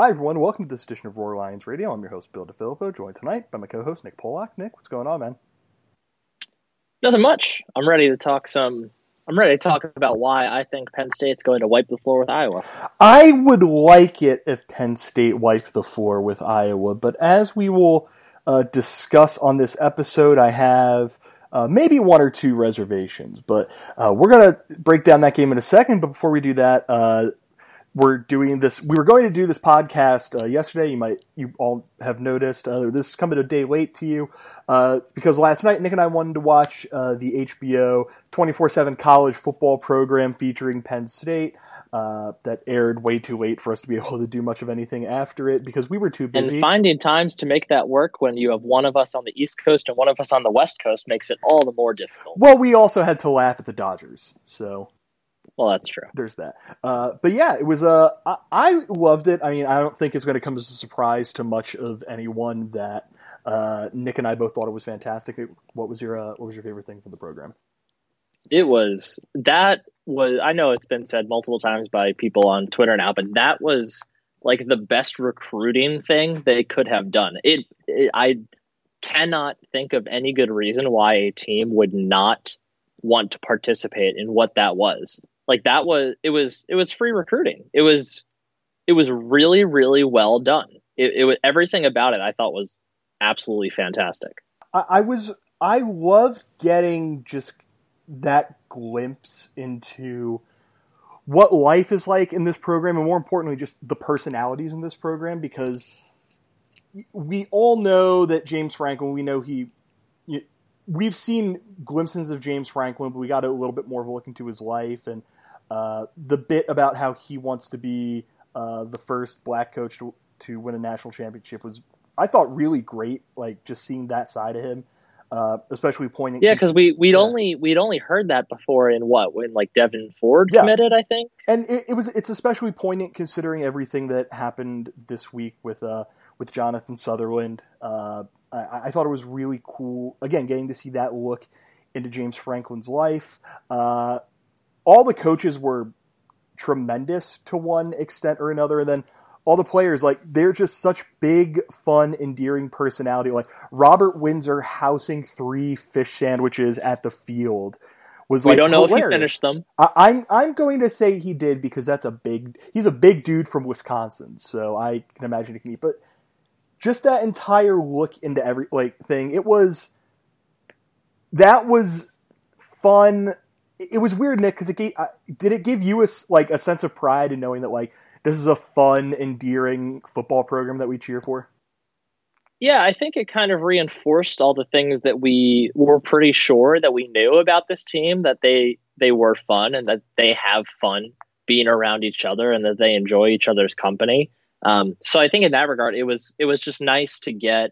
Hi, everyone. Welcome to this edition of Roar Lions Radio. I'm your host, Bill DiFilippo, joined tonight by my co host, Nick Polak. Nick, what's going on, man? Nothing much. I'm ready to talk some. I'm ready to talk about why I think Penn State's going to wipe the floor with Iowa. I would like it if Penn State wiped the floor with Iowa, but as we will uh, discuss on this episode, I have uh, maybe one or two reservations. But uh, we're going to break down that game in a second. But before we do that, uh, we're doing this. We were going to do this podcast uh, yesterday. You might you all have noticed uh, this is coming a day late to you uh, because last night Nick and I wanted to watch uh, the HBO twenty four seven college football program featuring Penn State. Uh, that aired way too late for us to be able to do much of anything after it because we were too busy. And finding times to make that work when you have one of us on the East Coast and one of us on the West Coast makes it all the more difficult. Well, we also had to laugh at the Dodgers, so well, that's true. There's that. Uh, but yeah, it was. Uh, I, I, loved it. I mean, I don't think it's going to come as a surprise to much of anyone that uh, Nick and I both thought it was fantastic. What was your uh, What was your favorite thing from the program? It was that was. I know it's been said multiple times by people on Twitter now, but that was like the best recruiting thing they could have done. It, it I cannot think of any good reason why a team would not want to participate in what that was like that was it was it was free recruiting. It was it was really really well done. It, it was everything about it I thought was absolutely fantastic. I, I was I loved getting just that glimpse into what life is like in this program, and more importantly, just the personalities in this program because we all know that James Franklin. We know he. We've seen glimpses of James Franklin, but we got a little bit more of a look into his life, and uh, the bit about how he wants to be uh, the first black coach to, to, win a national championship was, I thought, really great. Like just seeing that side of him, uh, especially pointing. Yeah, because we we'd yeah. only we'd only heard that before in what when like Devyn Ford yeah. committed, I think. And it, it, was it's especially poignant considering everything that happened this week with uh with Jonathan Sutherland. Uh, I, I thought it was really cool. Again, getting to see that look into James Franklin's life. Uh, all the coaches were tremendous to one extent or another, and then all the players like they're just such big, fun, endearing personality. Like Robert Windsor housing three fish sandwiches at the field was we like We don't know hilarious. if he finished them. I, I'm I'm going to say he did because that's a big. He's a big dude from Wisconsin, so I can imagine he can eat. But just that entire look into every like thing, it was that was fun it was weird, Nick, because it gave, uh, did it give you a like a sense of pride in knowing that like this is a fun, endearing football program that we cheer for? Yeah, I think it kind of reinforced all the things that we were pretty sure that we knew about this team that they they were fun and that they have fun being around each other and that they enjoy each other's company. Um, so I think in that regard, it was it was just nice to get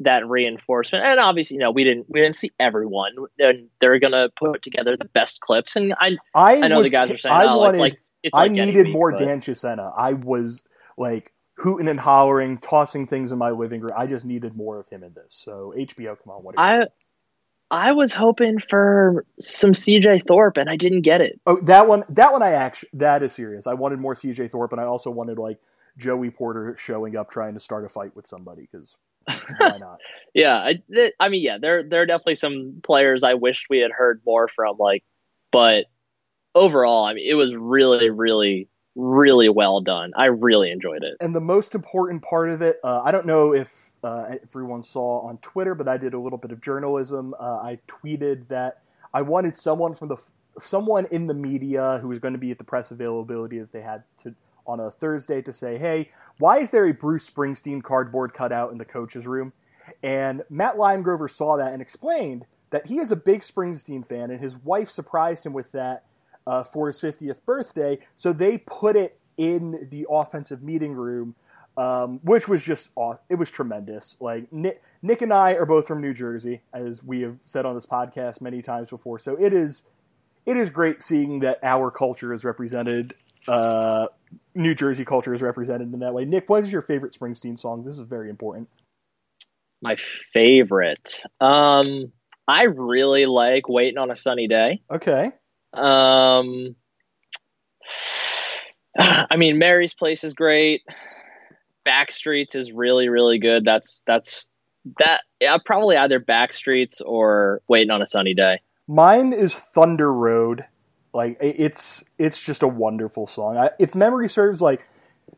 that reinforcement. And obviously, you know, we didn't we didn't see everyone, and they're gonna put together the best clips. And I I, I know was, the guys are saying, I oh, wanted, it's like it's I like needed more but... Dan Chisena. I was like hooting and hollering, tossing things in my living room. I just needed more of him in this. So HBO, come on, what? I doing? I was hoping for some CJ Thorpe, and I didn't get it. Oh, that one, that one, I actually that is serious. I wanted more CJ Thorpe, and I also wanted like Joey Porter showing up trying to start a fight with somebody because why not? yeah, I, th- I mean, yeah, there there are definitely some players I wished we had heard more from, like, but overall, I mean, it was really, really, really well done. I really enjoyed it. And the most important part of it, uh, I don't know if uh, everyone saw on Twitter, but I did a little bit of journalism. Uh, I tweeted that I wanted someone from the someone in the media who was going to be at the press availability that they had to on a Thursday to say, hey, why is there a Bruce Springsteen cardboard cutout in the coach's room? And Matt Limegrover saw that and explained that he is a big Springsteen fan, and his wife surprised him with that uh, for his 50th birthday. So they put it in the offensive meeting room, um, which was just it was tremendous. Like Nick, Nick and I are both from New Jersey, as we have said on this podcast many times before. So it is it is great seeing that our culture is represented uh, New Jersey culture is represented in that way. Nick, what is your favorite Springsteen song? This is very important. My favorite. Um, I really like Waiting on a Sunny Day. Okay. Um, I mean, Mary's Place is great. Backstreets is really really good. That's that's that. Yeah, probably either Backstreets or Waiting on a Sunny Day. Mine is Thunder Road. Like it's it's just a wonderful song. I, if memory serves, like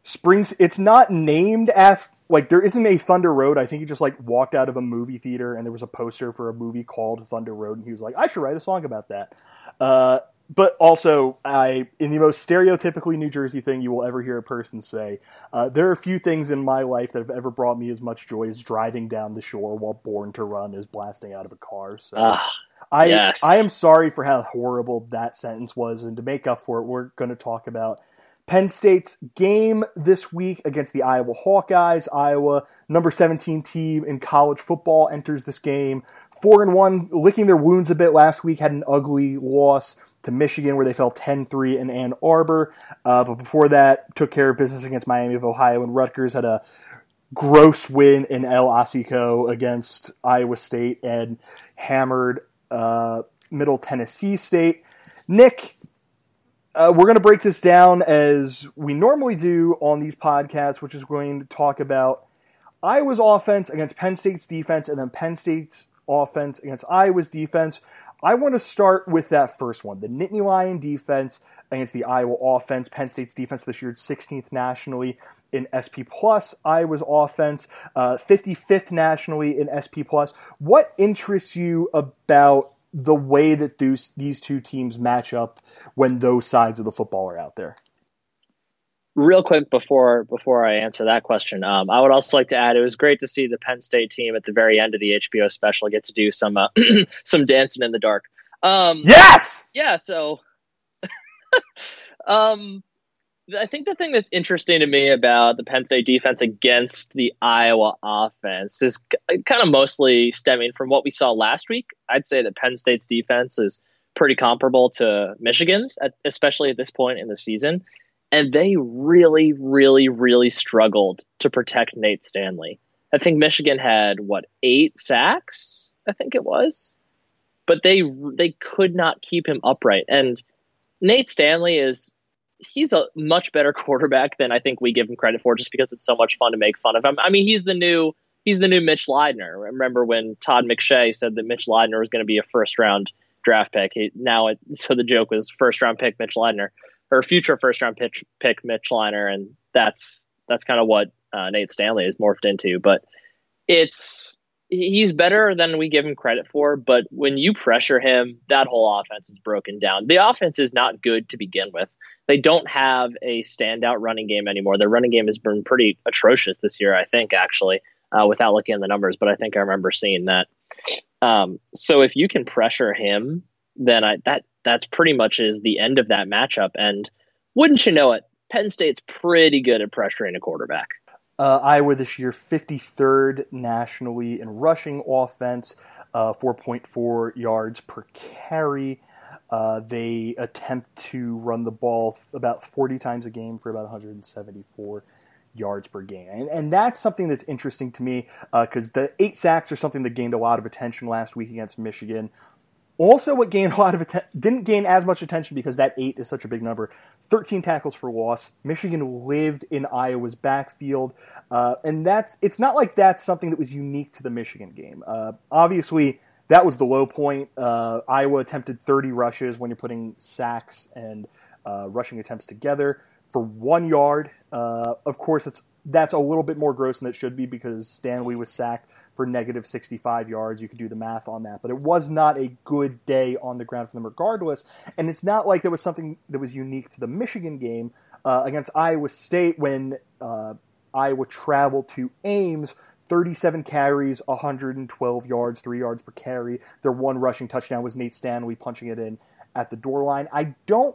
Springs, it's not named after like there isn't a Thunder Road. I think he just like walked out of a movie theater and there was a poster for a movie called Thunder Road, and he was like, I should write a song about that. Uh, but also, I in the most stereotypically New Jersey thing you will ever hear a person say, uh, there are a few things in my life that have ever brought me as much joy as driving down the shore while Born to Run is blasting out of a car. So. Ah, I yes. I am sorry for how horrible that sentence was, and to make up for it, we're going to talk about Penn State's game this week against the Iowa Hawkeyes. Iowa, number 17 team in college football, enters this game four and one, licking their wounds a bit last week. Had an ugly loss to Michigan where they fell 10-3 in Ann Arbor, uh, but before that, took care of business against Miami of Ohio and Rutgers. Had a gross win in El Assico against Iowa State and hammered uh, Middle Tennessee State. Nick, uh, we're going to break this down as we normally do on these podcasts, which is going to talk about Iowa's offense against Penn State's defense and then Penn State's offense against Iowa's defense. I want to start with that first one the Nittany Lion defense against the Iowa offense. Penn State's defense this year 16th nationally in SP Plus. Iowa's offense uh, 55th nationally in SP Plus. What interests you about the way that those, these two teams match up when those sides of the football are out there? Real quick before before I answer that question, um, I would also like to add it was great to see the Penn State team at the very end of the HBO special get to do some uh, some dancing in the dark. Um, yes, yeah. So, um, I think the thing that's interesting to me about the Penn State defense against the Iowa offense is kind of mostly stemming from what we saw last week. I'd say that Penn State's defense is pretty comparable to Michigan's, especially at this point in the season and they really, really, really struggled to protect Nate Stanley. I think Michigan had what eight sacks, I think it was, but they they could not keep him upright. And Nate Stanley is he's a much better quarterback than I think we give him credit for, just because it's so much fun to make fun of him. I mean, he's the new he's the new Mitch Leidner. Remember when Todd McShay said that Mitch Leidner was going to be a first round draft pick? He, now, it, so the joke was first round pick Mitch Leidner or future first round pitch, pick Mitch Leidner, and that's that's kind of what uh, Nate Stanley has morphed into. But it's he's better than we give him credit for. But when you pressure him, that whole offense is broken down. The offense is not good to begin with. They don't have a standout running game anymore. Their running game has been pretty atrocious this year, I think, actually, uh, without looking at the numbers. But I think I remember seeing that. Um, so if you can pressure him, then I, that that's pretty much is the end of that matchup. And wouldn't you know it, Penn State's pretty good at pressuring a quarterback. Uh, Iowa this year, 53rd nationally in rushing offense, uh, 4.4 yards per carry. Uh, they attempt to run the ball about 40 times a game for about 174 yards per game. And, and that's something that's interesting to me because uh, the eight sacks are something that gained a lot of attention last week against Michigan. Also, what gained a lot of attention didn't gain as much attention because that eight is such a big number. 13 tackles for loss. Michigan lived in Iowa's backfield, uh, and that's it's not like that's something that was unique to the Michigan game. Uh, obviously, that was the low point. Uh, Iowa attempted 30 rushes when you're putting sacks and uh, rushing attempts together for one yard. Uh, of course, it's that's a little bit more gross than it should be because Stanley was sacked for negative 65 yards. You could do the math on that. But it was not a good day on the ground for them regardless. And it's not like there was something that was unique to the Michigan game uh, against Iowa State when uh, Iowa traveled to Ames. 37 carries, 112 yards, 3 yards per carry. Their one rushing touchdown was Nate Stanley punching it in at the door line. I don't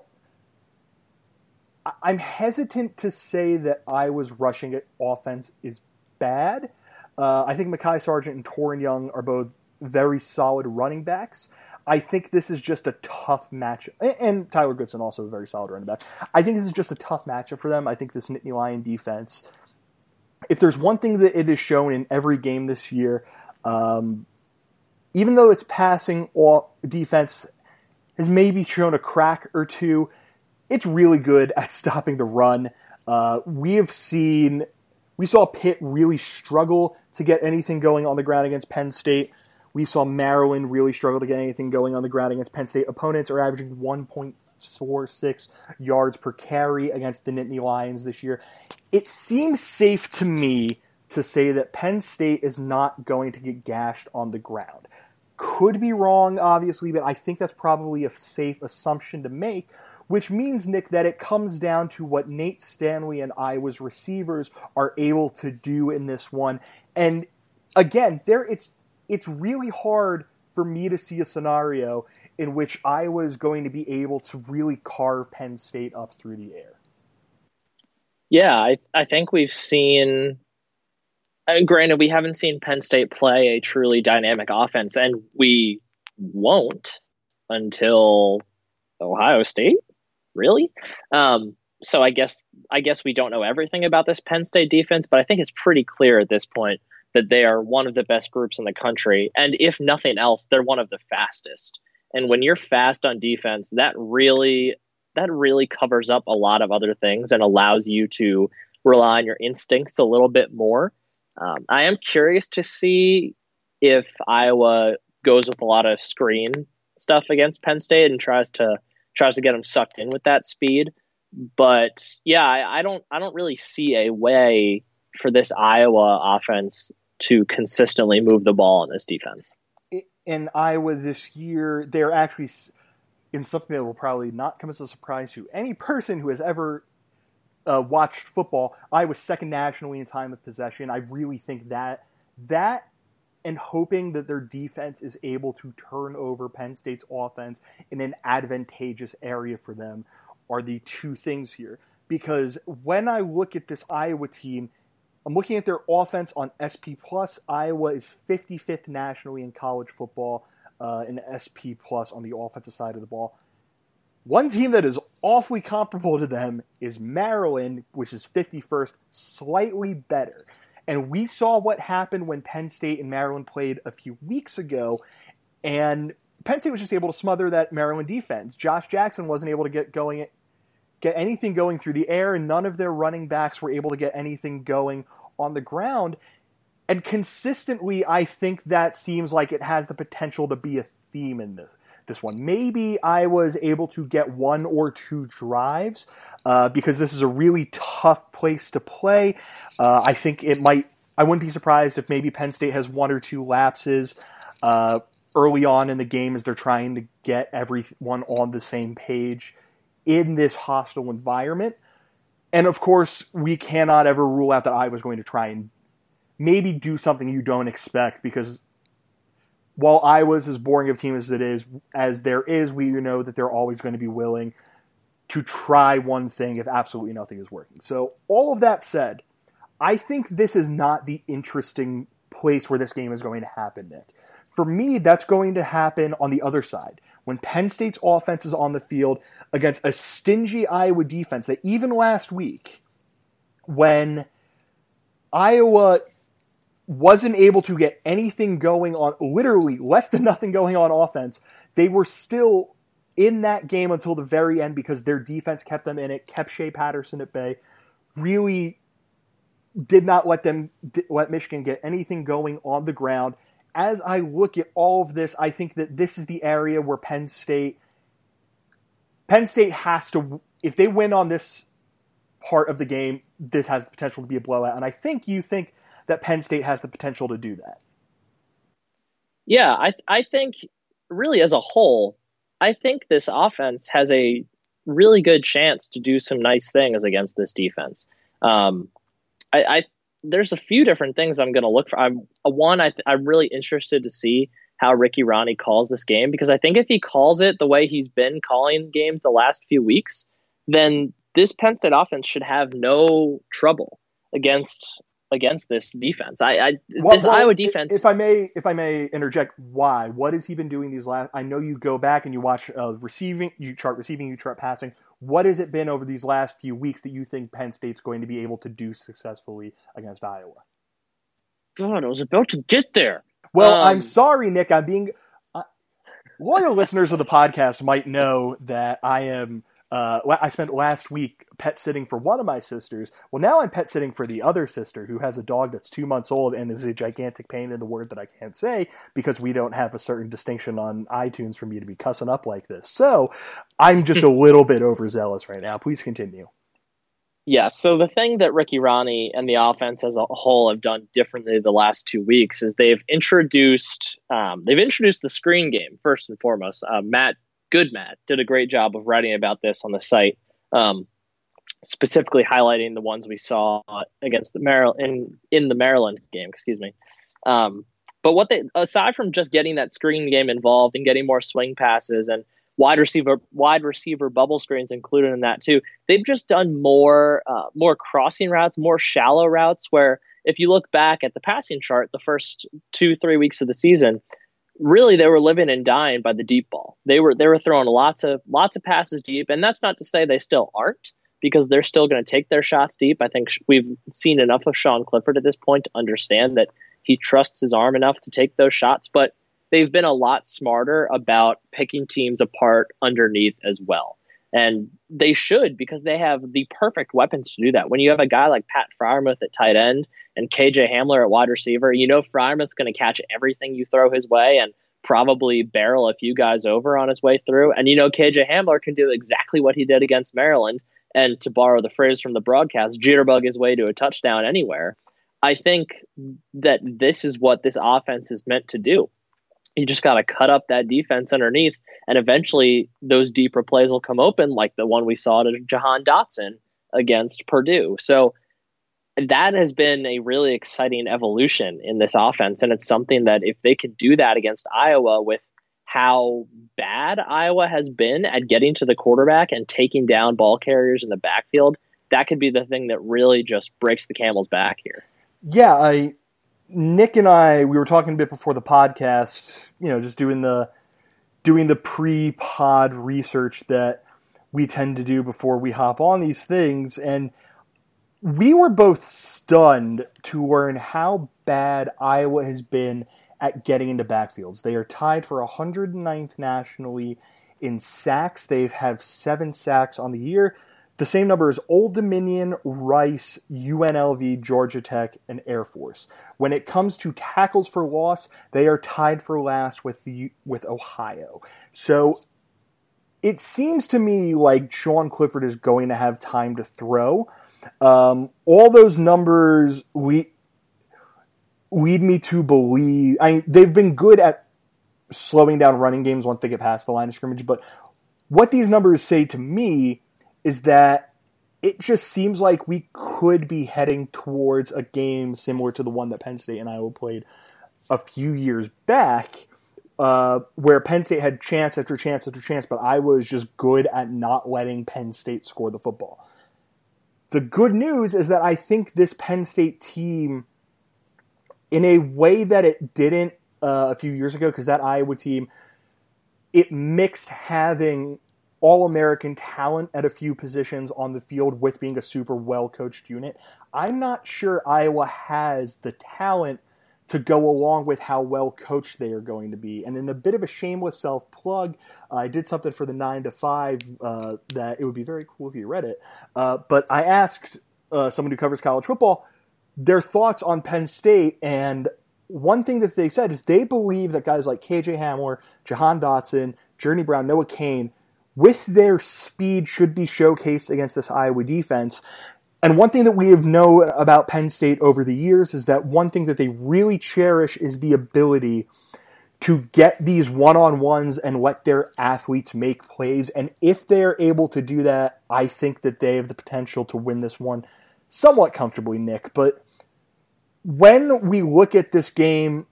I'm hesitant to say that Iowa's rushing offense is bad uh, I think Mekhi Sargent and Toren Young are both very solid running backs. I think this is just a tough match, and Tyler Goodson also a very solid running back. I think this is just a tough matchup for them. I think this Nittany Lion defense, if there's one thing that it has shown in every game this year, um, even though its passing defense has maybe shown a crack or two, it's really good at stopping the run. Uh, we have seen we saw Pitt really struggle to get anything going on the ground against Penn State. We saw Maryland really struggle to get anything going on the ground against Penn State. Opponents are averaging 1.46 yards per carry against the Nittany Lions this year. It seems safe to me to say that Penn State is not going to get gashed on the ground. Could be wrong, obviously, but I think that's probably a safe assumption to make which means, Nick, that it comes down to what Nate Stanley and Iowa's receivers are able to do in this one. And again, there it's it's really hard for me to see a scenario in which Iowa is going to be able to really carve Penn State up through the air. Yeah, I I think we've seen. Uh, granted, we haven't seen Penn State play a truly dynamic offense, and we won't until Ohio State. Really? Um, so I guess I guess we don't know everything about this Penn State defense, but I think it's pretty clear at this point that they are one of the best groups in the country, and if nothing else, they're one of the fastest. And when you're fast on defense, that really that really covers up a lot of other things and allows you to rely on your instincts a little bit more. Um, I am curious to see if Iowa goes with a lot of screen stuff against Penn State and tries to tries to get them sucked in with that speed. But yeah, I, I don't I don't really see a way for this Iowa offense to consistently move the ball in this defense. In Iowa this year, they're actually in something that will probably not come as a surprise to any person who has ever uh, watched football. Iowa's second nationally in time of possession. I really think that that and hoping that their defense is able to turn over Penn State's offense in an advantageous area for them are the two things here. Because when I look at this Iowa team, I'm looking at their offense on SP Plus. Iowa is 55th nationally in college football uh, in SP Plus on the offensive side of the ball. One team that is awfully comparable to them is Maryland, which is 51st, slightly better. And we saw what happened when Penn State and Maryland played a few weeks ago. And Penn State was just able to smother that Maryland defense. Josh Jackson wasn't able to get going get anything going through the air, and none of their running backs were able to get anything going on the ground. And consistently, I think that seems like it has the potential to be a theme in this this one. Maybe I was able to get one or two drives uh, because this is a really tough place to play. Uh, I think it might. I wouldn't be surprised if maybe Penn State has one or two lapses uh, early on in the game as they're trying to get everyone on the same page in this hostile environment. And of course, we cannot ever rule out that I was going to try and maybe do something you don't expect because while Iowa's as boring of a team as it is, as there is, we know that they're always going to be willing to try one thing if absolutely nothing is working. So, all of that said, I think this is not the interesting place where this game is going to happen, Nick. For me, that's going to happen on the other side. When Penn State's offense is on the field against a stingy Iowa defense that even last week, when Iowa wasn't able to get anything going on, literally less than nothing going on offense. They were still in that game until the very end because their defense kept them in it, kept Shea Patterson at bay, really did not let them let Michigan get anything going on the ground. As I look at all of this, I think that this is the area where Penn State Penn State has to if they win on this part of the game, this has the potential to be a blowout. And I think you think that Penn State has the potential to do that. Yeah, I I think really as a whole, I think this offense has a really good chance to do some nice things against this defense. Um, I, I there's a few different things I'm going to look for. I'm one I I'm really interested to see how Ricky Rahne calls this game because I think if he calls it the way he's been calling games the last few weeks, then this Penn State offense should have no trouble against against this defense. I, I well, this Iowa defense. If I may, if I may interject, why? What has he been doing these last? I know you go back and you watch uh, receiving, you chart receiving, you chart passing. What has it been over these last few weeks that you think Penn State's going to be able to do successfully against Iowa? God, I was about to get there. Well, um, I'm sorry, Nick. I'm being uh, loyal listeners of the podcast might know that I am uh, I spent last week pet sitting for one of my sisters. Well, now I'm pet sitting for the other sister who has a dog that's two months old and is a gigantic pain in the word that I can't say because we don't have a certain distinction on iTunes for me to be cussing up like this. So I'm just a little bit overzealous right now. Please continue. Yeah, so the thing that Ricky Rahne and the offense as a whole have done differently the last two weeks is they've introduced um, they've introduced the screen game first and foremost. Uh, Matt Good Matt did a great job of writing about this on the site, um, specifically highlighting the ones we saw against the Maryland in in the Maryland game. Excuse me. Um, but what they aside from just getting that screen game involved and getting more swing passes and wide receiver wide receiver bubble screens included in that too. They've just done more uh, more crossing routes, more shallow routes. Where if you look back at the passing chart, the first two three weeks of the season, really they were living and dying by the deep ball. They were they were throwing lots of lots of passes deep, and that's not to say they still aren't because they're still going to take their shots deep. I think we've seen enough of Sean Clifford at this point to understand that he trusts his arm enough to take those shots, but they've been a lot smarter about picking teams apart underneath as well. And they should because they have the perfect weapons to do that. When you have a guy like Pat Freiermuth at tight end and KJ Hamler at wide receiver, you know Freiermuth's going to catch everything you throw his way and probably barrel a few guys over on his way through. And you know KJ Hamler can do exactly what he did against Maryland and to borrow the phrase from the broadcast, jitterbug his way to a touchdown anywhere. I think that this is what this offense is meant to do you just got to cut up that defense underneath, and eventually those deeper plays will come open, like the one we saw to Jahan Dotson against Purdue. So that has been a really exciting evolution in this offense, and it's something that if they could do that against Iowa with how bad Iowa has been at getting to the quarterback and taking down ball carriers in the backfield, that could be the thing that really just breaks the camel's back here. Yeah, I Nick and I, we were talking a bit before the podcast, you know, just doing the doing the pre-pod research that we tend to do before we hop on these things and we were both stunned to learn how bad Iowa has been at getting into backfields. They are tied for 109th nationally in sacks. They have 7 sacks on the year. The same number as Old Dominion, Rice, UNLV, Georgia Tech, and Air Force. When it comes to tackles for loss, they are tied for last with the with Ohio. So it seems to me like Sean Clifford is going to have time to throw. Um, all those numbers we lead me to believe. I they've been good at slowing down running games once they get past the line of scrimmage, but what these numbers say to me is that it just seems like we could be heading towards a game similar to the one that Penn State and Iowa played a few years back, uh, where Penn State had chance after chance after chance, but Iowa was just good at not letting Penn State score the football. The good news is that I think this Penn State team, in a way that it didn't uh, a few years ago, because that Iowa team, it mixed having all American talent at a few positions on the field with being a super well coached unit. I'm not sure Iowa has the talent to go along with how well coached they are going to be. And in a bit of a shameless self plug, uh, I did something for the 9 to 5 uh, that it would be very cool if you read it. Uh, but I asked uh, someone who covers college football their thoughts on Penn State. And one thing that they said is they believe that guys like KJ Hamler, Jahan Dotson, Journey Brown, Noah Cain with their speed should be showcased against this Iowa defense. And one thing that we have known about Penn State over the years is that one thing that they really cherish is the ability to get these one on ones and let their athletes make plays. And if they're able to do that, I think that they have the potential to win this one somewhat comfortably, Nick. But when we look at this game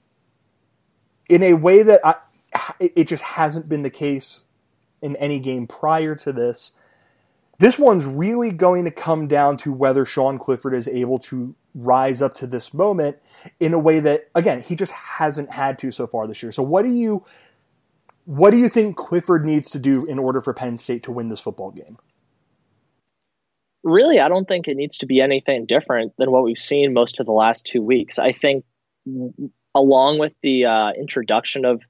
in a way that I, it just hasn't been the case in any game prior to this. This one's really going to come down to whether Sean Clifford is able to rise up to this moment in a way that, again, he just hasn't had to so far this year. So, what do you what do you think Clifford needs to do in order for Penn State to win this football game? Really, I don't think it needs to be anything different than what we've seen most of the last two weeks. I think, along with the uh, introduction of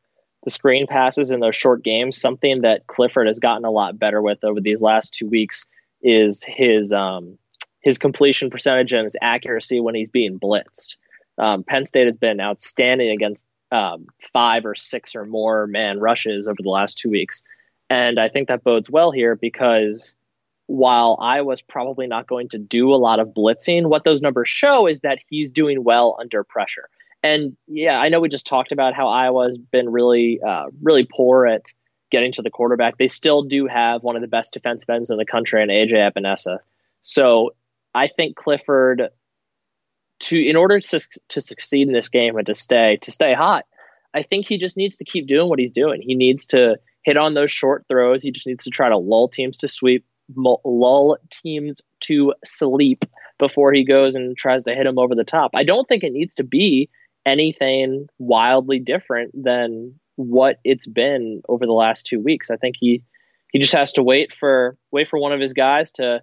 the screen passes in those short games. Something that Clifford has gotten a lot better with over these last two weeks is his um, his completion percentage and his accuracy when he's being blitzed. Um, Penn State has been outstanding against um, five or six or more man rushes over the last two weeks. And I think that bodes well here because while I was probably not going to do a lot of blitzing, what those numbers show is that he's doing well under pressure. And yeah, I know we just talked about how Iowa's been really, uh, really poor at getting to the quarterback. They still do have one of the best defensive ends in the country in AJ Epenesa. So I think Clifford, to in order to to succeed in this game and to stay to stay hot, I think he just needs to keep doing what he's doing. He needs to hit on those short throws. He just needs to try to lull teams to sweep, lull teams to sleep before he goes and tries to hit him over the top. I don't think it needs to be anything wildly different than what it's been over the last two weeks. I think he he just has to wait for wait for one of his guys to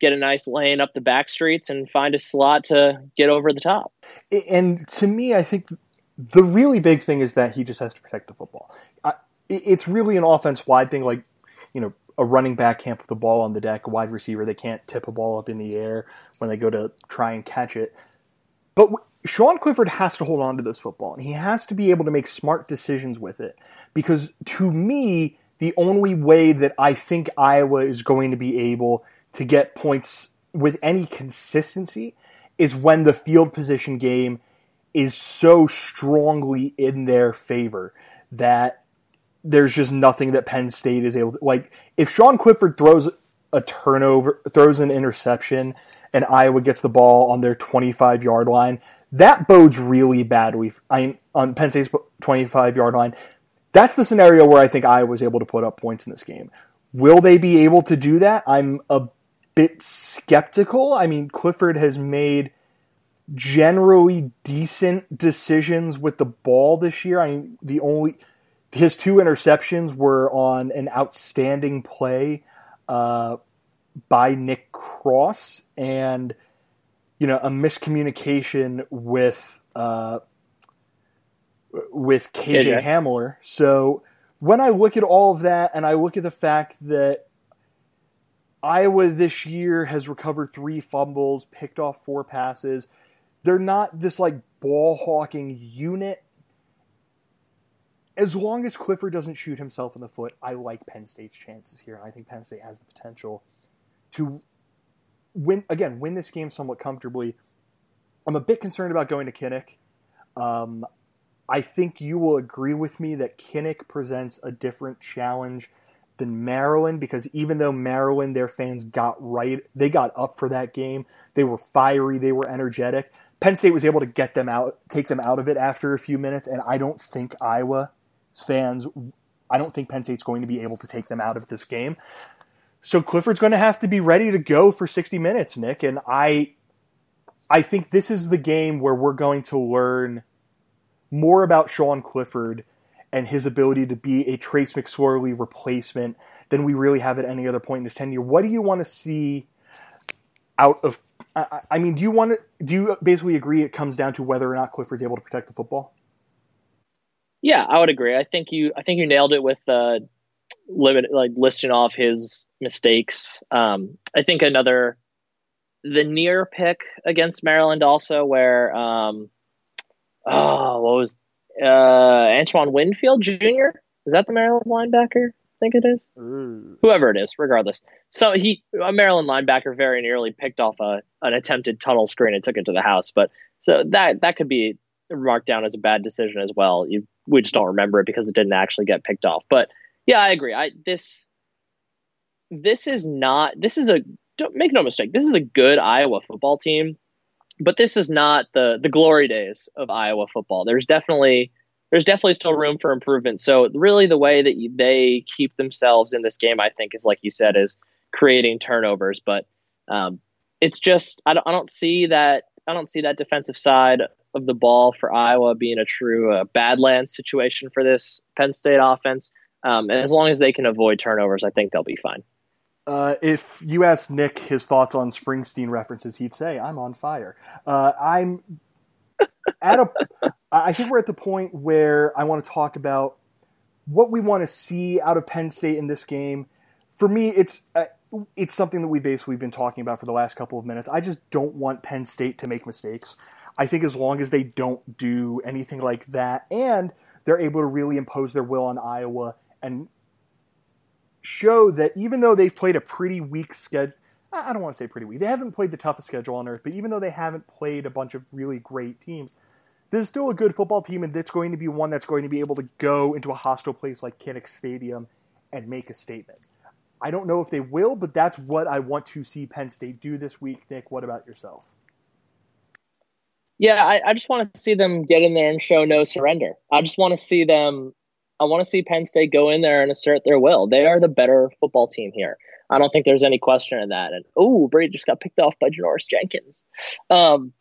get a nice lane up the back streets and find a slot to get over the top. And to me, I think the really big thing is that he just has to protect the football. It's really an offense wide thing, like you know a running back can't put the ball on the deck, a wide receiver they can't tip a ball up in the air when they go to try and catch it. But Sean Clifford has to hold on to this football, and he has to be able to make smart decisions with it. Because to me, the only way that I think Iowa is going to be able to get points with any consistency is when the field position game is so strongly in their favor that there's just nothing that Penn State is able to like if Sean Clifford throws a turnover throws an interception and Iowa gets the ball on their 25 yard line that bodes really badly I, on Penn State's 25 yard line that's the scenario where I think Iowa was able to put up points in this game will they be able to do that I'm a bit skeptical. I mean, Clifford has made generally decent decisions with the ball this year. I mean, the only his two interceptions were on an outstanding play uh, by Nick Cross and you know a miscommunication with uh, with KJ yeah. Hamler. So when I look at all of that and I look at the fact that Iowa this year has recovered three fumbles, picked off four passes. They're not this like ball hawking unit. As long as Clifford doesn't shoot himself in the foot, I like Penn State's chances here. I think Penn State has the potential to win again, win this game somewhat comfortably. I'm a bit concerned about going to Kinnick. Um, I think you will agree with me that Kinnick presents a different challenge than Maryland because even though Maryland, their fans got right, they got up for that game. They were fiery, they were energetic. Penn State was able to get them out, take them out of it after a few minutes, and I don't think Iowa's fans, I don't think Penn State's going to be able to take them out of this game. So Clifford's going to have to be ready to go for 60 minutes, Nick, and I I think this is the game where we're going to learn more about Sean Clifford and his ability to be a Trace McSorley replacement than we really have at any other point in his tenure. What do you want to see out of? I, I mean, do you want to? Do you basically agree it comes down to whether or not Clifford's able to protect the football? Yeah, I would agree. I think you. I think you nailed it with uh, limit like listing off his mistakes. Um, I think another the near pick against Maryland also where um, oh what was uh, Antoine Winfield Jr. Is that the Maryland linebacker? I think it is. Ooh. Whoever it is, regardless. So he, a Maryland linebacker, very nearly picked off a an attempted tunnel screen and took it to the house. But so that that could be marked down as a bad decision as well. You, we just don't remember it because it didn't actually get picked off. But yeah, I agree. I this this is not this is a don't make no mistake. This is a good Iowa football team but this is not the the glory days of Iowa football. There's definitely there's definitely still room for improvement. So really, the way that they keep themselves in this game, I think, is like you said, is creating turnovers. But um, it's just I don't, I don't see that I don't see that defensive side of the ball for Iowa being a true uh, badlands situation for this Penn State offense. Um, and as long as they can avoid turnovers, I think they'll be fine. Uh, if you ask Nick his thoughts on Springsteen references, he'd say, "I'm on fire." Uh, I'm at a. I think we're at the point where I want to talk about what we want to see out of Penn State in this game. For me, it's uh, it's something that we basically been talking about for the last couple of minutes. I just don't want Penn State to make mistakes. I think as long as they don't do anything like that and they're able to really impose their will on Iowa and show that even though they've played a pretty weak schedule, I don't want to say pretty weak, they haven't played the toughest schedule on earth, but even though they haven't played a bunch of really great teams, this is still a good football team, and it's going to be one that's going to be able to go into a hostile place like Kinnick Stadium and make a statement. I don't know if they will, but that's what I want to see Penn State do this week. Nick, what about yourself? Yeah, I, I just want to see them get in there and show no surrender. I just want to see them. I want to see Penn State go in there and assert their will. They are the better football team here. I don't think there's any question of that. And oh, Brady just got picked off by Janoris Jenkins. Um,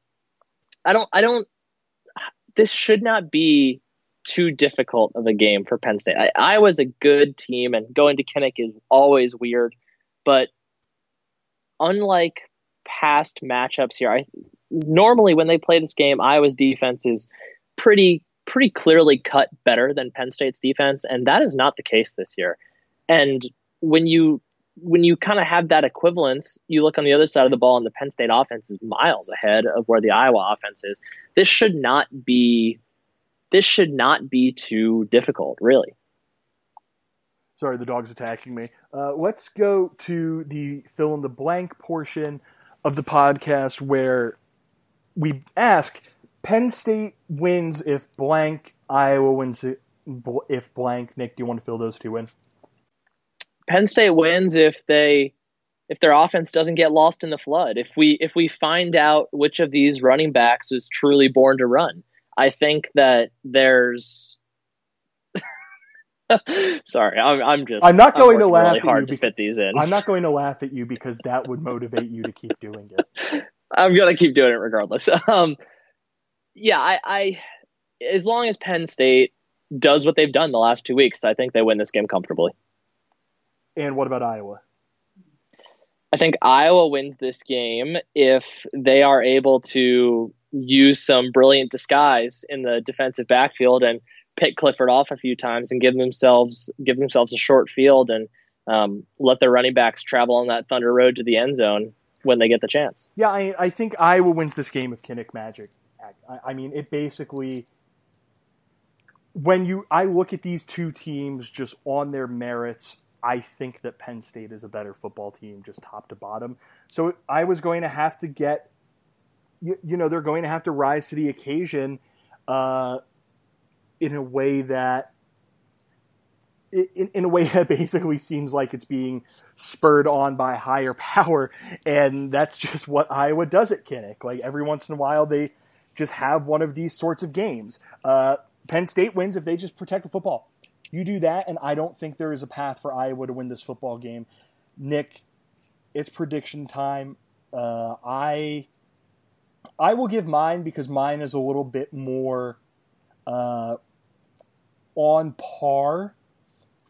I don't. I don't. This should not be too difficult of a game for Penn State. I, I was a good team, and going to Kinnick is always weird. But unlike past matchups here, I normally when they play this game, Iowa's defense is pretty pretty clearly cut better than Penn State's defense, and that is not the case this year. And when you when you kind of have that equivalence, you look on the other side of the ball, and the Penn State offense is miles ahead of where the Iowa offense is. This should not be this should not be too difficult, really. Sorry, the dog's attacking me. Uh, let's go to the fill in the blank portion of the podcast where we ask Penn State wins if blank, Iowa wins if blank. Nick, do you want to fill those two in? Penn State wins if they if their offense doesn't get lost in the flood. If we if we find out which of these running backs is truly born to run. I think that there's Sorry, I'm, I'm just. I'm not going to laugh. Really hard to fit these in. I'm not going to laugh at you because that would motivate you to keep doing it. I'm gonna keep doing it regardless. Um, yeah, I, I, as long as Penn State does what they've done the last two weeks, I think they win this game comfortably. And what about Iowa? I think Iowa wins this game if they are able to use some brilliant disguise in the defensive backfield and pick Clifford off a few times and give themselves give themselves a short field and um, let their running backs travel on that Thunder Road to the end zone when they get the chance. Yeah, I, I think Iowa wins this game with Kinnick Magic. I, I mean, it basically when you I look at these two teams just on their merits, I think that Penn State is a better football team, just top to bottom. So I was going to have to get, you, you know, they're going to have to rise to the occasion uh, in a way that in, in a way that basically seems like it's being spurred on by higher power, and that's just what Iowa does at Kinnick. Like every once in a while, they just have one of these sorts of games. Uh, Penn State wins if they just protect the football. You do that, and I don't think there is a path for Iowa to win this football game. Nick, it's prediction time. Uh, I I will give mine because mine is a little bit more uh, on par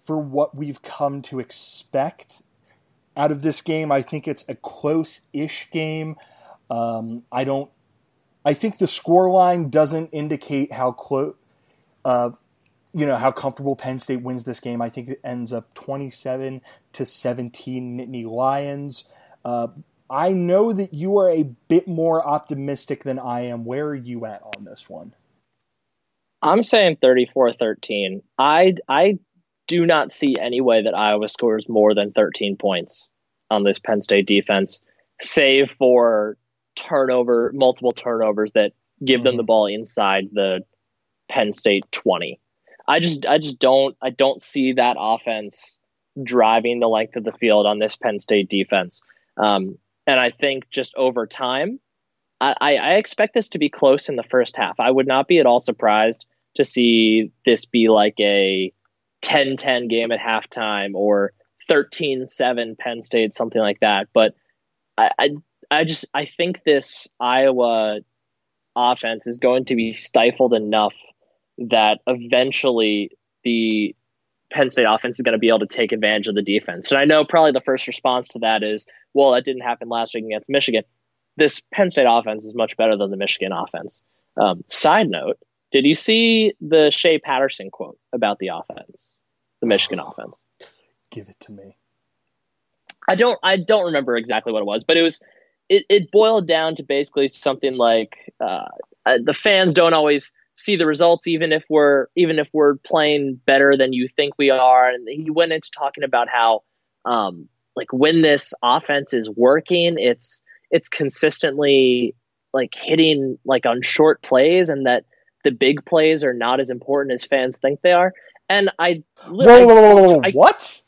for what we've come to expect out of this game. I think it's a close-ish game. Um, I don't. I think the score line doesn't indicate how close. Uh, you know how comfortable Penn State wins this game. I think it ends up twenty-seven to seventeen Nittany Lions. Uh, I know that you are a bit more optimistic than I am. Where are you at on this one? I'm saying 34-13. I I do not see any way that Iowa scores more than 13 points on this Penn State defense, save for turnover, multiple turnovers that give mm-hmm. them the ball inside the Penn State 20. I just I just don't I don't see that offense driving the length of the field on this Penn State defense. Um, and I think just over time, I, I expect this to be close in the first half. I would not be at all surprised to see this be like a 10-10 game at halftime or 13-7 Penn State, something like that. But I, I, I just I think this Iowa offense is going to be stifled enough that eventually the Penn State offense is going to be able to take advantage of the defense. And I know probably the first response to that is, well, that didn't happen last week against Michigan. This Penn State offense is much better than the Michigan offense. Um, side note, did you see the Shea Patterson quote about the offense? the Michigan offense. Give it to me. I don't I don't remember exactly what it was, but it was it, it boiled down to basically something like uh, uh, the fans don't always see the results even if we're even if we're playing better than you think we are. And he went into talking about how um, like when this offense is working it's it's consistently like hitting like on short plays and that the big plays are not as important as fans think they are. And i whoa, whoa, whoa, whoa, I, what?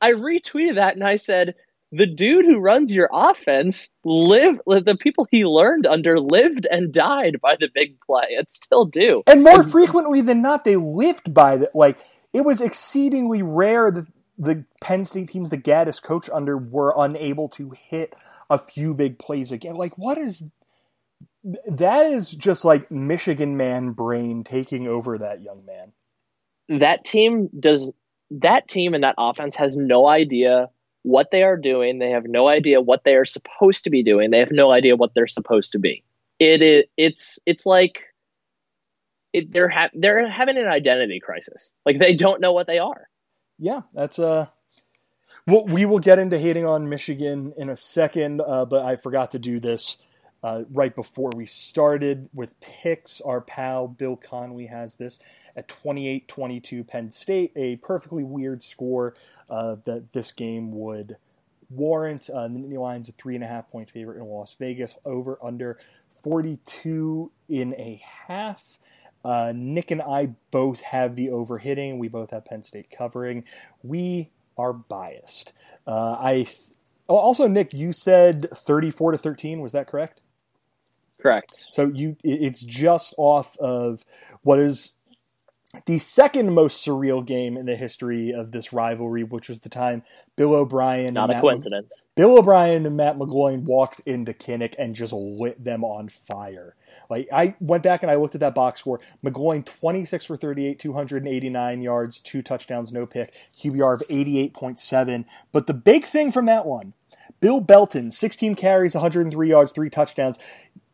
I retweeted that and I said, the dude who runs your offense lived the people he learned under lived and died by the big play. And still do. And more and, frequently than not they lived by the like it was exceedingly rare that the penn state teams the gaddis coach under were unable to hit a few big plays again. Like what is that is just like michigan man brain taking over that young man. That team does that team and that offense has no idea what they are doing. They have no idea what they are supposed to be doing. They have no idea what they're supposed to be. It is it's it's like it, they're ha- they're having an identity crisis. Like they don't know what they are. Yeah, that's uh well, we will get into hating on Michigan in a second, uh, but I forgot to do this uh, right before we started with picks. Our pal Bill Connelly has this at 28 22 Penn State, a perfectly weird score uh, that this game would warrant. Uh, the Nittany Lions a three and a half point favorite in Las Vegas, over under 42 in a half. Uh, Nick and I both have the over hitting. We both have Penn State covering. We are biased. Uh, I oh, also Nick, you said 34 to 13. Was that correct? Correct. So you, it's just off of what is the second most surreal game in the history of this rivalry, which was the time Bill O'Brien, not a Matt coincidence, Bill O'Brien and Matt McGloin walked into Kinnick and just lit them on fire. Like I went back and I looked at that box score. McGloin twenty six for thirty eight, two hundred and eighty nine yards, two touchdowns, no pick, QBR of eighty eight point seven. But the big thing from that one, Bill Belton, sixteen carries, one hundred and three yards, three touchdowns.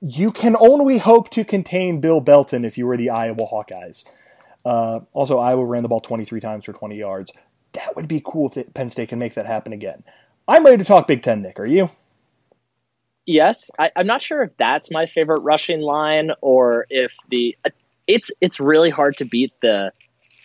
You can only hope to contain Bill Belton if you were the Iowa Hawkeyes. Uh, also, Iowa ran the ball 23 times for 20 yards. That would be cool if Penn State can make that happen again. I'm ready to talk Big Ten, Nick. Are you? Yes, I, am not sure if that's my favorite rushing line or if the it's it's really hard to beat the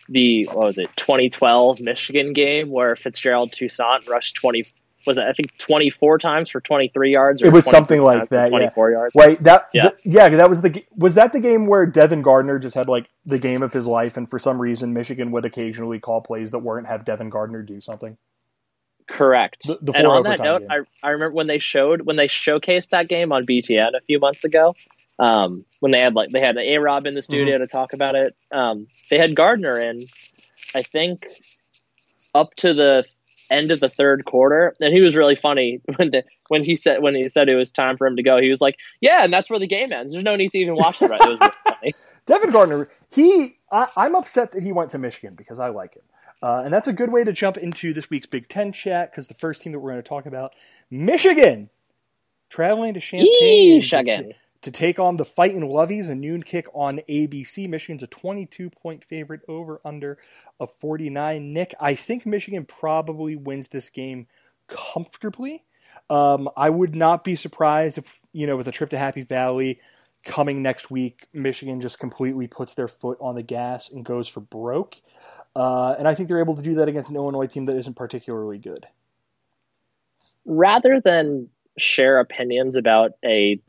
the what was it 2012 Michigan game where Fitzgerald Toussaint rushed 20 was it I think 24 times for 23 yards. it was something like that. 24 yeah. yards. Wait, that yeah. Yeah, that was the was that the game where Devin Gardner just had like the game of his life, and for some reason Michigan would occasionally call plays that weren't have Devin Gardner do something. Correct. The, the and on that note, I, I remember when they showed when they showcased that game on BTN a few months ago. Um, when they had like they had A Rob in the studio mm-hmm. to talk about it. Um, they had Gardner in, I think, up to the end of the third quarter, and he was really funny when the, when he said when he said it was time for him to go. He was like, "Yeah, and that's where the game ends. There's no need to even watch the rest." It was really funny. Devin Gardner, he I, am upset that he went to Michigan because I like him, uh, and that's a good way to jump into this week's Big Ten chat because the first team that we're going to talk about, Michigan, traveling to Champaign. Michigan to take on the Fighting Lovies, a noon kick on ABC. Michigan's a 22 point favorite over under a 49. Nick, I think Michigan probably wins this game comfortably. Um, I would not be surprised if, you know, with a trip to Happy Valley coming next week, Michigan just completely puts their foot on the gas and goes for broke. Uh, and I think they're able to do that against an Illinois team that isn't particularly good. Rather than share opinions about a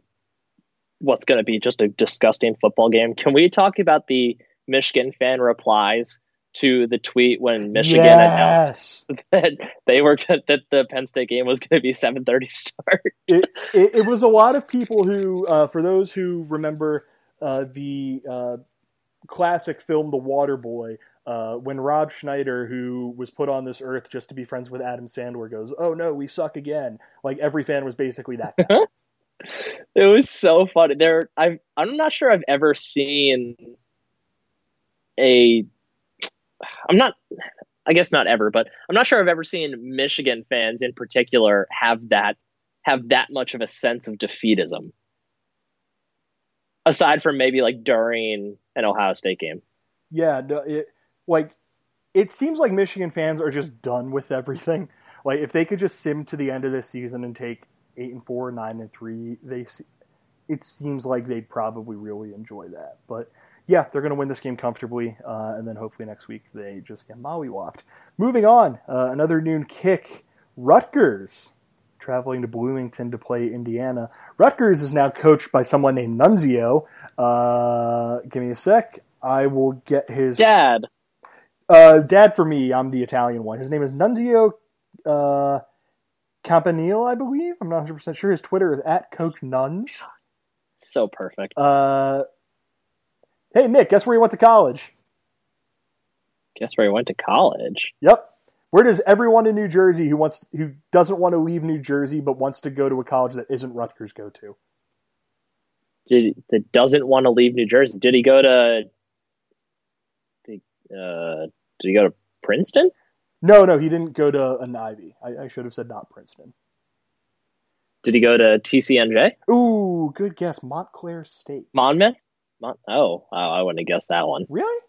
what's going to be just a disgusting football game. Can we talk about the Michigan fan replies to the tweet when Michigan yes. announced that they were that the Penn State game was going to be 7:30 start? it, it, it, was a lot of people who, uh, for those who remember uh, the uh, classic film The Water Boy. Uh, when Rob Schneider, who was put on this earth just to be friends with Adam Sandler, goes, "Oh no, we suck again!" Like every fan was basically that guy. it was so funny. There, I'm I'm not sure I've ever seen a. I'm not. I guess not ever, but I'm not sure I've ever seen Michigan fans in particular have that have that much of a sense of defeatism. Aside from maybe like during an Ohio State game. Yeah, it, like it seems like Michigan fans are just done with everything. Like if they could just sim to the end of this season and take eight and four, nine and three, they it seems like they'd probably really enjoy that. But yeah, they're going to win this game comfortably, uh, and then hopefully next week they just get mollywopped. Moving on, uh, another noon kick. Rutgers traveling to Bloomington to play Indiana. Rutgers is now coached by someone named Nunzio. Uh, give me a sec. I will get his dad. Uh, dad for me. I'm the Italian one. His name is Nunzio uh, Campanile, I believe. I'm not 100 percent sure. His Twitter is at Coach Nuns. So perfect. Uh, hey Nick, guess where he went to college? Guess where he went to college? Yep. Where does everyone in New Jersey who wants who doesn't want to leave New Jersey but wants to go to a college that isn't Rutgers go to? Did that doesn't want to leave New Jersey? Did he go to? Did, uh, did he go to Princeton? No, no, he didn't go to an Ivy. I, I should have said not Princeton. Did he go to TCNJ? Ooh, good guess. Montclair State. Monmouth? Mon- oh, oh, I wouldn't have guessed that one. Really?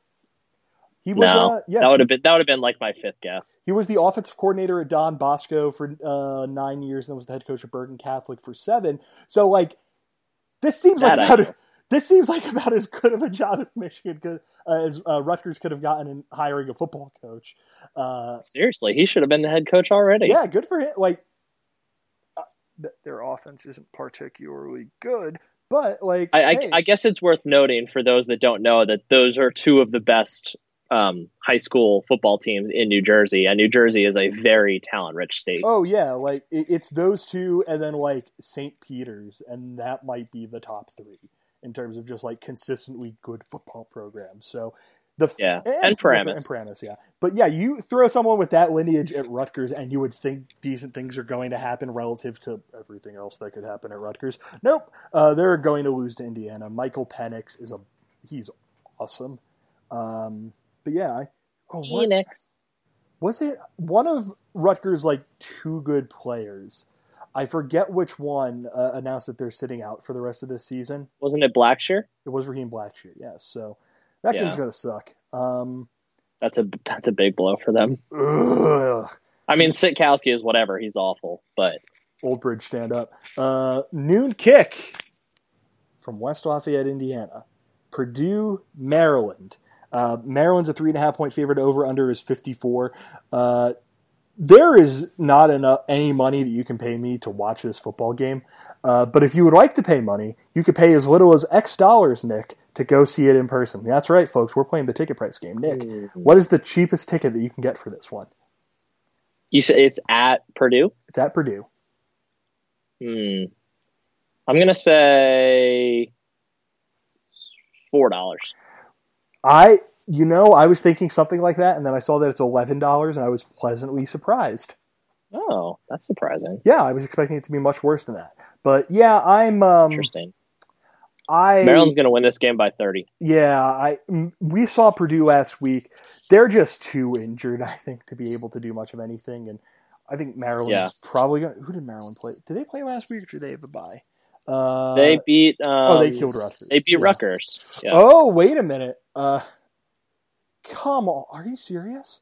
He was, no, uh, yes, that would have been that would have been like my fifth guess. He was the offensive coordinator at Don Bosco for uh, nine years, and was the head coach at Bergen Catholic for seven. So, like, this seems that like this seems like about as good of a job as Michigan could, uh, as uh, Rutgers could have gotten in hiring a football coach. Uh, Seriously, he should have been the head coach already. Yeah, good for him. Like, uh, their offense isn't particularly good, but like, I, hey. I, I, guess it's worth noting for those that don't know that those are two of the best um, high school football teams in New Jersey, and New Jersey is a very talent rich state. Oh yeah, like it's those two, and then like St. Peter's, and that might be the top three in terms of just like consistently good football programs. So the yeah, and, and Paramus, and Paramus, yeah. But yeah, you throw someone with that lineage at Rutgers, and you would think decent things are going to happen relative to everything else that could happen at Rutgers. Nope, uh, they're going to lose to Indiana. Michael Penix is a he's awesome. Um, but yeah, I, oh, Phoenix. Was it one of Rutgers' like two good players? I forget which one uh, announced that they're sitting out for the rest of this season. Wasn't it Blackshear? It was Raheem Blackshear. Yes. So that yeah. game's gonna suck. Um, that's a that's a big blow for them. Ugh. I mean, Sitkowski is whatever. He's awful, but Old Bridge stand up. Uh, noon kick from West Lafayette, Indiana. Purdue, Maryland. Uh, Maryland's a three and a half point favorite. Over under is 54. Uh, there is not enough any money that you can pay me to watch this football game. Uh, but if you would like to pay money, you could pay as little as X dollars, Nick, to go see it in person. That's right, folks. We're playing the ticket price game. Nick, mm-hmm. what is the cheapest ticket that you can get for this one? You say it's at Purdue. It's at Purdue. Hmm. I'm gonna say four dollars. I, you know, I was thinking something like that, and then I saw that it's eleven dollars, and I was pleasantly surprised. Oh, that's surprising. Yeah, I was expecting it to be much worse than that. But yeah, I'm um, interesting. I Maryland's going to win this game by 30. Yeah, I we saw Purdue last week. They're just too injured, I think, to be able to do much of anything. And I think Maryland's yeah. probably going. Who did Maryland play? Did they play last week, or did they have a bye? Uh, they beat. Um, oh, they killed Rutgers. They beat yeah. Rutgers. Yeah. Oh, wait a minute. Uh, come on, are you serious?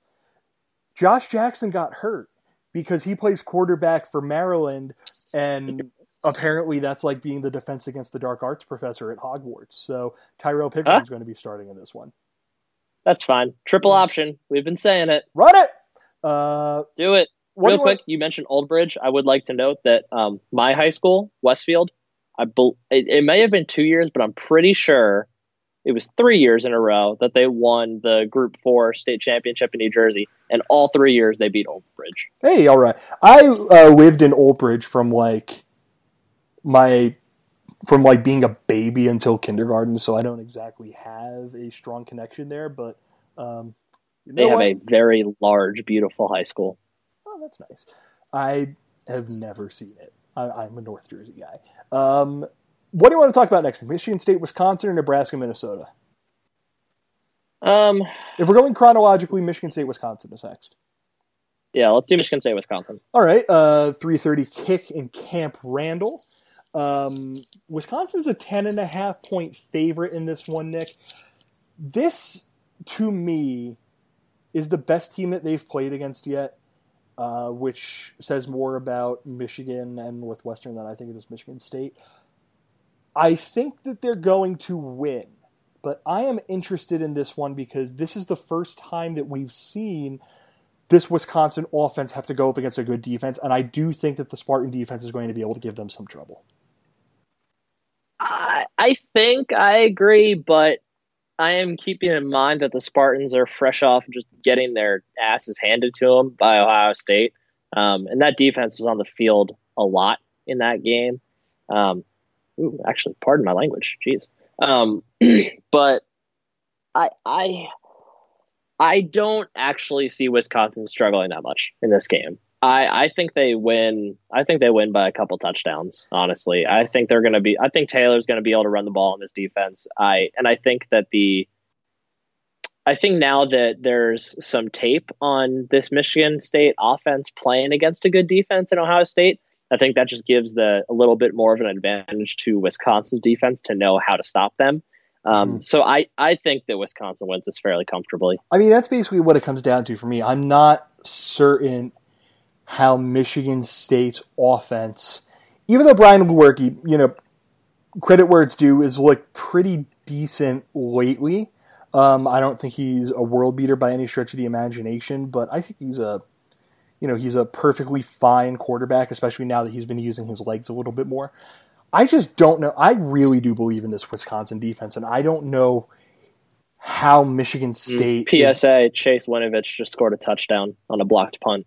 Josh Jackson got hurt because he plays quarterback for Maryland, and apparently that's like being the defense against the dark arts professor at Hogwarts. So Tyrrell Pickering huh? is going to be starting in this one. That's fine. Triple option. We've been saying it. Run it. Uh, Do it. Real quick, you mentioned Old Bridge. I would like to note that um, my high school, Westfield, I be- it, it may have been two years, but I'm pretty sure it was three years in a row that they won the Group Four state championship in New Jersey, and all three years they beat Old Bridge. Hey, all right. I uh, lived in Old Bridge from like my from like being a baby until kindergarten, so I don't exactly have a strong connection there. But um, they have what? a very large, beautiful high school. Oh, that's nice. I have never seen it. I, am a North Jersey guy. Um, what do you want to talk about next? Michigan State, Wisconsin, or Nebraska, Minnesota? Um, if we're going chronologically, Michigan State, Wisconsin is next. Yeah, let's do Michigan State, Wisconsin. All right, uh, three thirty kick in Camp Randall. Um, Wisconsin's a ten and a half point favorite in this one, Nick. This to me is the best team that they've played against yet, uh, which says more about Michigan and Northwestern than I think it is Michigan State. I think that they're going to win, but I am interested in this one because this is the first time that we've seen this Wisconsin offense have to go up against a good defense, and I do think that the Spartan defense is going to be able to give them some trouble. I, I think I agree, but I am keeping in mind that the Spartans are fresh off just getting their asses handed to them by Ohio State, um, and that defense was on the field a lot in that game. Um, Ooh, actually, pardon my language. Jeez. Um, but I I I don't actually see Wisconsin struggling that much in this game. I, I think they win. I think they win by a couple touchdowns. Honestly, I think they're going to be. I think Taylor's going to be able to run the ball in this defense. I and I think that the. I think now that there's some tape on this Michigan State offense playing against a good defense in Ohio State, I think that just gives the a little bit more of an advantage to Wisconsin's defense to know how to stop them. Um, mm. So I, I think that Wisconsin wins this fairly comfortably. I mean, that's basically what it comes down to for me. I'm not certain how Michigan State's offense, even though Brian Lewerke, you know, credit where it's due, is looked pretty decent lately. Um, I don't think he's a world beater by any stretch of the imagination, but I think he's a you know, he's a perfectly fine quarterback, especially now that he's been using his legs a little bit more. I just don't know. I really do believe in this Wisconsin defense, and I don't know how Michigan mm, State. Mm, PSA: is... Chase Winovich just scored a touchdown on a blocked punt.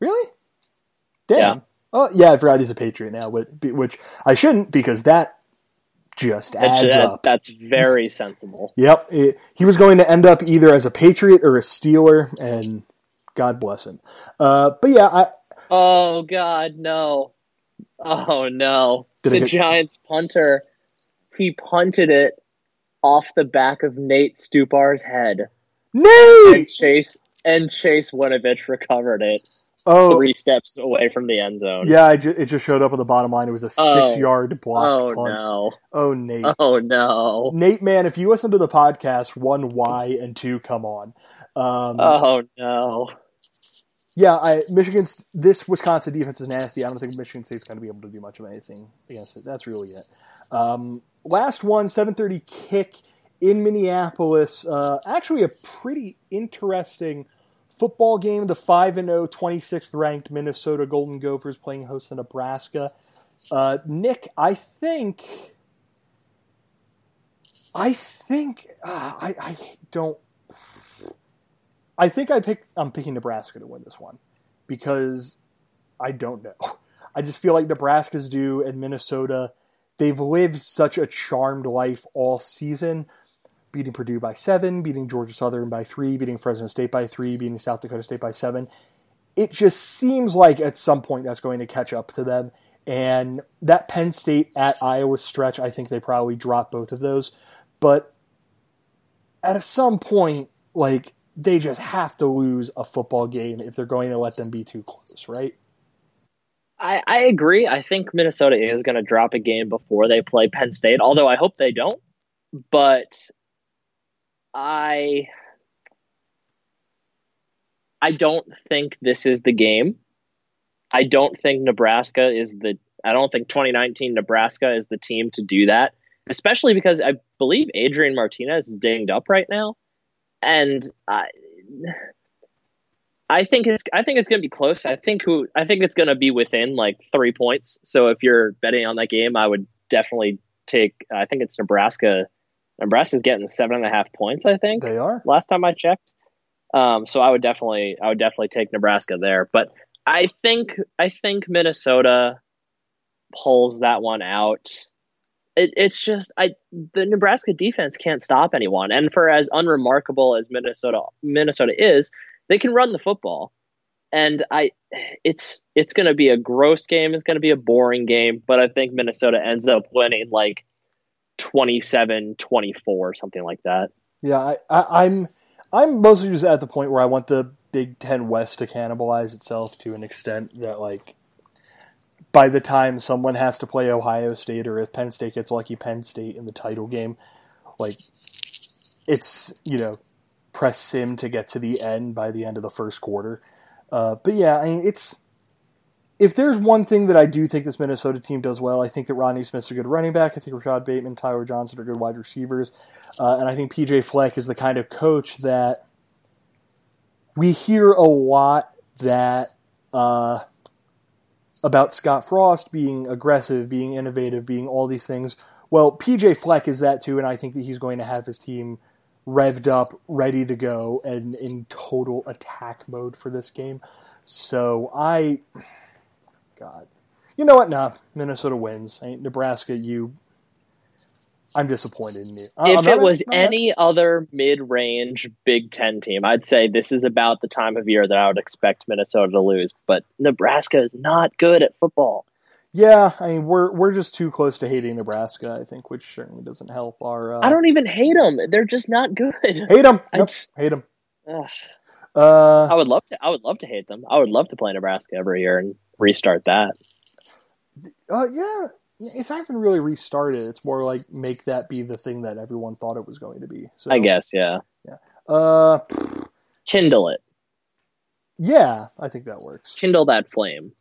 Really? Damn. Yeah. Oh yeah, I forgot he's a Patriot now, which I shouldn't because that just adds up. That's very sensible. yep, it, he was going to end up either as a Patriot or a Steeler, and God bless him. Uh, but yeah, I. Oh God, no! Oh no! the get... Giants punter, he punted it off the back of Nate Stupar's head. Nate and Chase and Chase Winovich recovered it. Oh, three steps away from the end zone. Yeah, ju- it just showed up on the bottom line. It was a oh. six-yard block. Oh punt. no! Oh Nate! Oh no! Nate, man, if you listen to the podcast, one, why, and two, come on. Um, oh no! Yeah, I, Michigan's this Wisconsin defense is nasty. I don't think Michigan State's going to be able to do much of anything against it. That's really it. Um, last one, 7:30 kick in Minneapolis. Uh, actually, a pretty interesting football game. The five and 0, 26th ranked Minnesota Golden Gophers playing host to Nebraska. Uh, Nick, I think, I think, uh, I, I don't I think I pick I'm picking Nebraska to win this one because I don't know. I just feel like Nebraska's due and Minnesota they've lived such a charmed life all season, beating Purdue by 7, beating Georgia Southern by 3, beating Fresno State by 3, beating South Dakota State by 7. It just seems like at some point that's going to catch up to them and that Penn State at Iowa stretch, I think they probably drop both of those. But at some point, like they just have to lose a football game if they're going to let them be too close, right? I, I agree. I think Minnesota is going to drop a game before they play Penn State, although I hope they don't. But I I don't think this is the game. I don't think Nebraska is the I don't think 2019 Nebraska is the team to do that, especially because I believe Adrian Martinez is dinged up right now and I, I think it's I think it's going to be close. I think who I think it's going to be within like three points. So if you're betting on that game, I would definitely take. I think it's Nebraska. Nebraska's getting seven and a half points. I think they are. Last time I checked. Um, so I would definitely I would definitely take Nebraska there. But I think I think Minnesota pulls that one out it, it's just I the Nebraska defense can't stop anyone, and for as unremarkable as Minnesota Minnesota is, they can run the football, and I it's it's going to be a gross game. It's going to be a boring game, but I think Minnesota ends up winning like 27-24, something like that. Yeah, I, I, I'm I'm mostly just at the point where I want the Big Ten West to cannibalize itself to an extent that like by the time someone has to play Ohio State or if Penn State gets lucky Penn State in the title game, like it's, you know, press sim to get to the end by the end of the first quarter. Uh, but yeah, I mean, it's if there's one thing that I do think this Minnesota team does well, I think that Rodney Smith's a good running back. I think Rashod Bateman, Tyler Johnson are good wide receivers, uh, and I think PJ Fleck is the kind of coach that we hear a lot that uh, about Scott Frost being aggressive, being innovative, being all these things. Well, PJ Fleck is that too, and I think that he's going to have his team revved up, ready to go, and in total attack mode for this game. So I, God, you know what? Nah, Minnesota wins. Nebraska, you. I'm disappointed in you. If it was any other mid-range Big Ten team, I'd say this is about the time of year that I would expect Minnesota to lose. But Nebraska is not good at football. Yeah, I mean we're we're just too close to hating Nebraska, I think, which certainly doesn't help our. Uh... I don't even hate them; they're just not good. Hate them. Just... hate them. Uh, I would love to. I would love to hate them. I would love to play Nebraska every year and restart that. Uh, yeah, it's not even really restarted. It's more like make that be the thing that everyone thought it was going to be. So I guess, yeah, yeah. Uh, kindle it. Yeah, I think that works. Kindle that flame.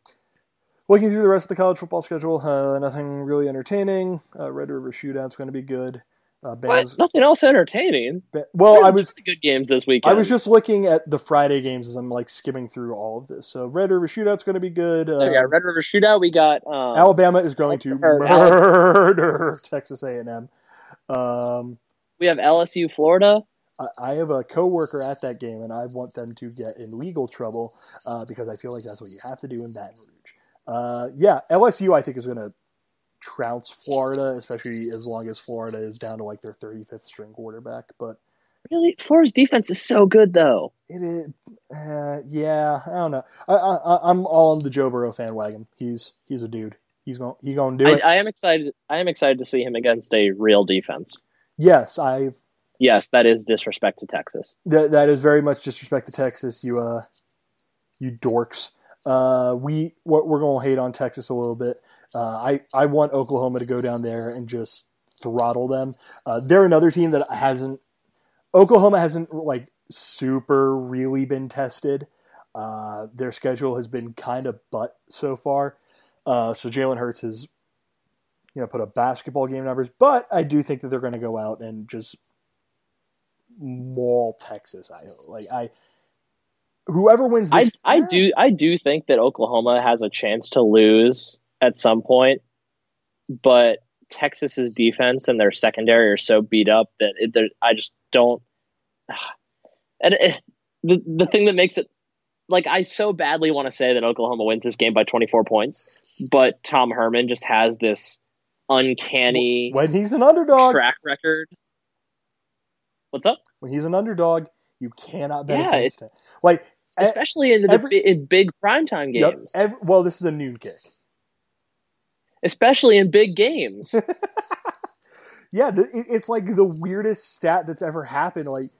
Looking through the rest of the college football schedule, uh, nothing really entertaining. Uh, Red River Shootout's going to be good. Uh, Baz, Nothing else entertaining. Ba- well, There's I was good games this weekend. I was just looking at the Friday games as I'm like skimming through all of this. So Red River Shootout's going to be good. Uh, yeah, Red River Shootout. We got um, Alabama is going to murder Texas A&M. Um, we have LSU, Florida. I, I have a coworker at that game, and I want them to get in legal trouble uh, because I feel like that's what you have to do in Baton Rouge. Uh, yeah, LSU I think is going to trounce Florida, especially as long as Florida is down to like their 35th string quarterback. But really, Florida's defense is so good, though. It is, uh, yeah. I don't know. I, I, I'm all on the Joe Burrow fan wagon. He's he's a dude. He's going he's going to do it. I, I am excited. I am excited to see him against a real defense. Yes, I. Yes, that is disrespect to Texas. That that is very much disrespect to Texas. You uh, you dorks. Uh, we we're going to hate on Texas a little bit. Uh, I I want Oklahoma to go down there and just throttle them. Uh, they're another team that hasn't. Oklahoma hasn't like super really been tested. Uh, their schedule has been kind of butt so far. Uh, so Jalen Hurts has, you know, put up basketball game numbers, but I do think that they're going to go out and just maul Texas. I like I whoever wins this, I, I do I do think that Oklahoma has a chance to lose at some point, but Texas's defense and their secondary are so beat up that it, I just don't. And it, the the thing that makes it like I so badly want to say that Oklahoma wins this game by 24 points, but Tom Herman just has this uncanny when he's an underdog track record. What's up? When he's an underdog, you cannot bet yeah, against it. Like especially in the every, in big primetime games. Yep, every, well, this is a noon kick. Especially in big games. yeah, it's like the weirdest stat that's ever happened. Like,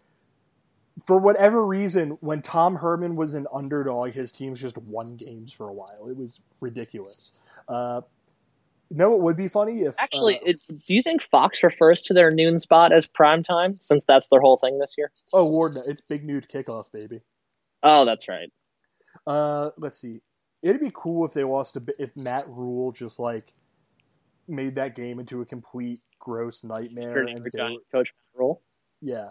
for whatever reason, when Tom Herman was an underdog, his teams just won games for a while. It was ridiculous. Uh, no, it would be funny if actually. Uh, it, do you think Fox refers to their noon spot as prime time since that's their whole thing this year? Oh, Lord, it's Big Noon Kickoff, baby. Oh, that's right. Uh, let's see. It'd be cool if they lost a bit. If Matt Rhule just like made that game into a complete gross nightmare. And they, Giants coach Matt Rhule. Yeah,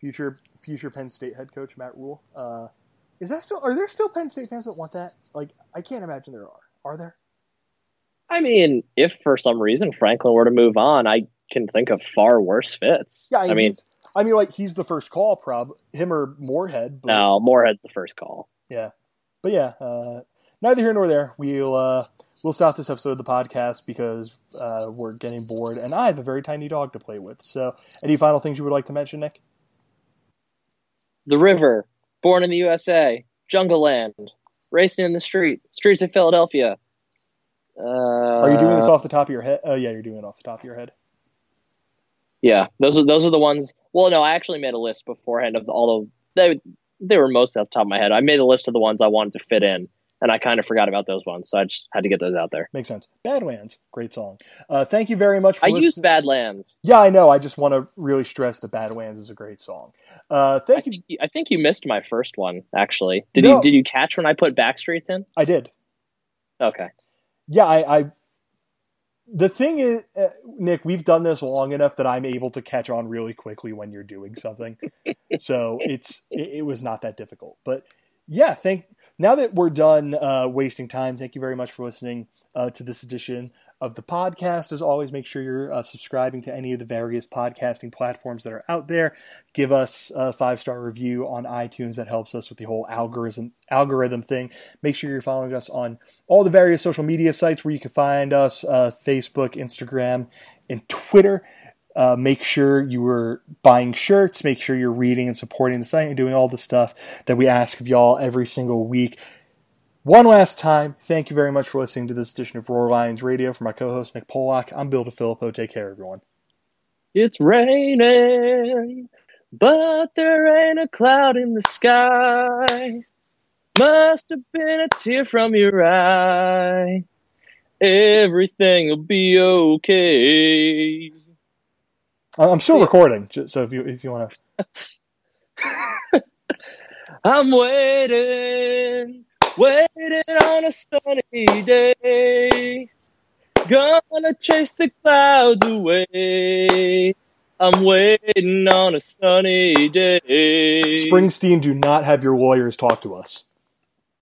future future Penn State head coach Matt Rhule. Uh, is that still? Are there still Penn State fans that want that? Like, I can't imagine there are. Are there? I mean, if for some reason Franklin were to move on, I can think of far worse fits. Yeah, I mean, I mean, like he's the first call, prob him or Moorhead. But, no, Moorhead's the first call. Yeah, but yeah, uh, neither here nor there. We'll uh, we'll stop this episode of the podcast because uh, we're getting bored, and I have a very tiny dog to play with. So, any final things you would like to mention, Nick? The river, born in the USA, jungle land, racing in the street, streets of Philadelphia. Are you doing this uh, off the top of your head? Oh yeah, you're doing it off the top of your head. Yeah, those are those are the ones. Well, no, I actually made a list beforehand of all of they they were mostly off the top of my head. I made a list of the ones I wanted to fit in, and I kind of forgot about those ones, so I just had to get those out there. Makes sense. Badlands, great song. Uh, thank you very much. for I listening. used Badlands. Yeah, I know. I just want to really stress that Badlands is a great song. Uh, I thank you. think, you, I think you missed my first one. Actually, did No. you did you catch when I put Backstreets in? I did. Okay. Yeah, I. I the thing is, uh, Nick, we've done this long enough that I'm able to catch on really quickly when you're doing something. so it's it, it was not that difficult. But yeah, thank. Now that we're done uh, wasting time, thank you very much for listening uh, to this edition of the podcast. As always, make sure you're uh, subscribing to any of the various podcasting platforms that are out there. Give us a five star review on iTunes. That helps us with the whole algorithm algorithm thing. Make sure you're following us on all the various social media sites where you can find us: uh, Facebook, Instagram, and Twitter. Uh, make sure you are buying shirts. Make sure you're reading and supporting the site and doing all the stuff that we ask of y'all every single week. One last time, thank you very much for listening to this edition of Roar Lions Radio. For my co-host Nick Pollock, I'm Bill DiFilippo. Take care, everyone. It's raining, but there ain't a cloud in the sky. Must have been a tear from your eye. Everything will be okay. I'm still recording, so if you if you want to, I'm waiting, waiting on a sunny day. Gonna chase the clouds away. I'm waiting on a sunny day. Springsteen, do not have your lawyers talk to us.